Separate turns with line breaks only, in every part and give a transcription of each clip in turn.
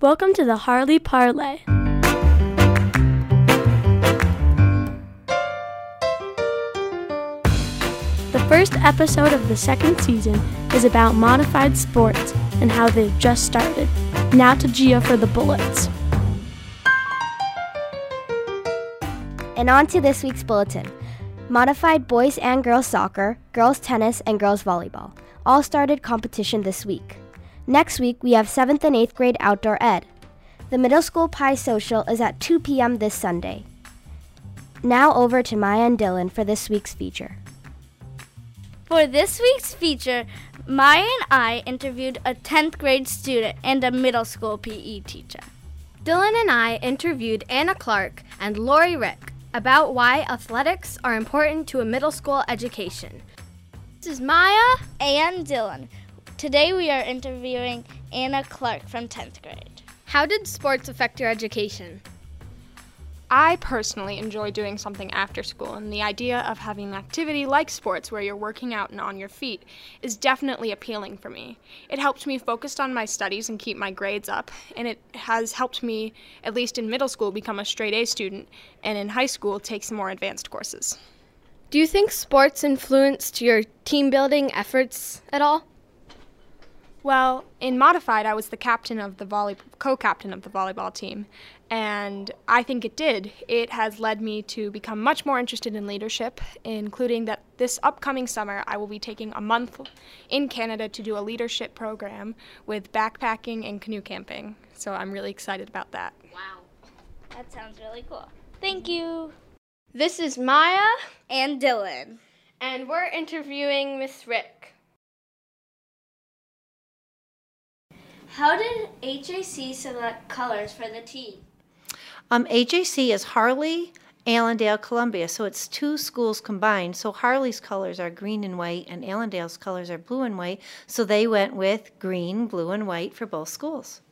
Welcome to the Harley Parlay. The first episode of the second season is about modified sports and how they've just started. Now to Gia for the bullets.
And on to this week's bulletin. Modified boys and girls soccer, girls tennis, and girls volleyball all started competition this week. Next week, we have 7th and 8th grade outdoor ed. The middle school pie social is at 2 p.m. this Sunday. Now over to Maya and Dylan for this week's feature.
For this week's feature, Maya and I interviewed a 10th grade student and a middle school PE teacher.
Dylan and I interviewed Anna Clark and Lori Rick about why athletics are important to a middle school education.
This is Maya and Dylan. Today we are interviewing Anna Clark from 10th grade.
How did sports affect your education?
I personally enjoy doing something after school, and the idea of having an activity like sports where you're working out and on your feet is definitely appealing for me. It helps me focus on my studies and keep my grades up, and it has helped me, at least in middle school, become a straight A student, and in high school, take some more advanced courses.
Do you think sports influenced your team building efforts at all?
Well, in modified, I was the captain of the volley, co-captain of the volleyball team, and I think it did. It has led me to become much more interested in leadership, including that this upcoming summer I will be taking a month in Canada to do a leadership program with backpacking and canoe camping. So I'm really excited about that.
Wow. That sounds really cool. Thank you.
This is Maya
And Dylan.
and we're interviewing Miss Rick.
How did HAC select colors for the team?
Um, HAC is Harley, Allendale, Columbia, so it's two schools combined. So Harley's colors are green and white, and Allendale's colors are blue and white. So they went with green, blue, and white for both schools.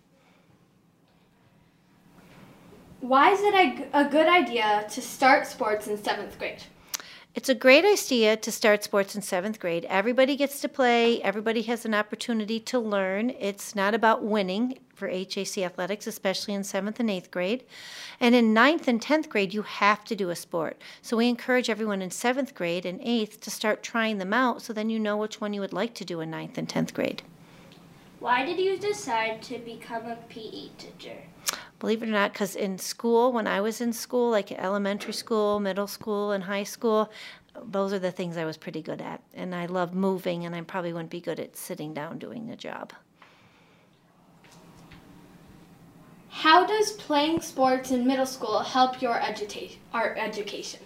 Why is it a, a good idea to start sports in seventh grade?
It's a great idea to start sports in seventh grade. Everybody gets to play, everybody has an opportunity to learn. It's not about winning for HAC athletics, especially in seventh and eighth grade. And in ninth and tenth grade, you have to do a sport. So we encourage everyone in seventh grade and eighth to start trying them out so then you know which one you would like to do in ninth and tenth grade.
Why did you decide to become a PE teacher?
Believe it or not, because in school, when I was in school, like elementary school, middle school, and high school, those are the things I was pretty good at. And I love moving, and I probably wouldn't be good at sitting down doing the job.
How does playing sports in middle school help your education, our education?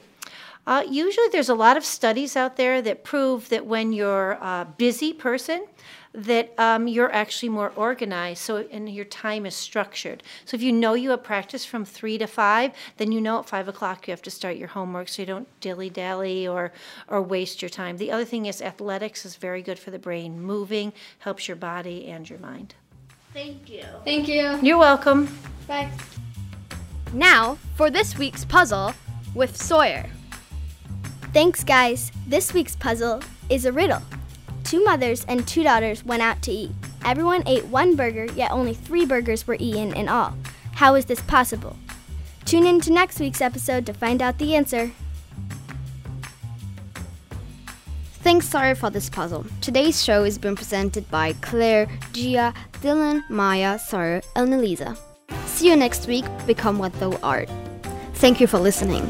Uh, usually, there's a lot of studies out there that prove that when you're a busy person, that um, you're actually more organized so and your time is structured so if you know you have practice from three to five then you know at five o'clock you have to start your homework so you don't dilly-dally or or waste your time the other thing is athletics is very good for the brain moving helps your body and your mind
Thank you.
Thank you.
you're welcome
Bye. Now for this week's puzzle with Sawyer.
Thanks, guys. This week's puzzle is a riddle. Two mothers and two daughters went out to eat. Everyone ate one burger, yet only three burgers were eaten in all. How is this possible? Tune in to next week's episode to find out the answer.
Thanks, Sarah, for this puzzle. Today's show has been presented by Claire, Gia, Dylan, Maya, Sarah, and Elisa. See you next week. Become what thou art. Thank you for listening.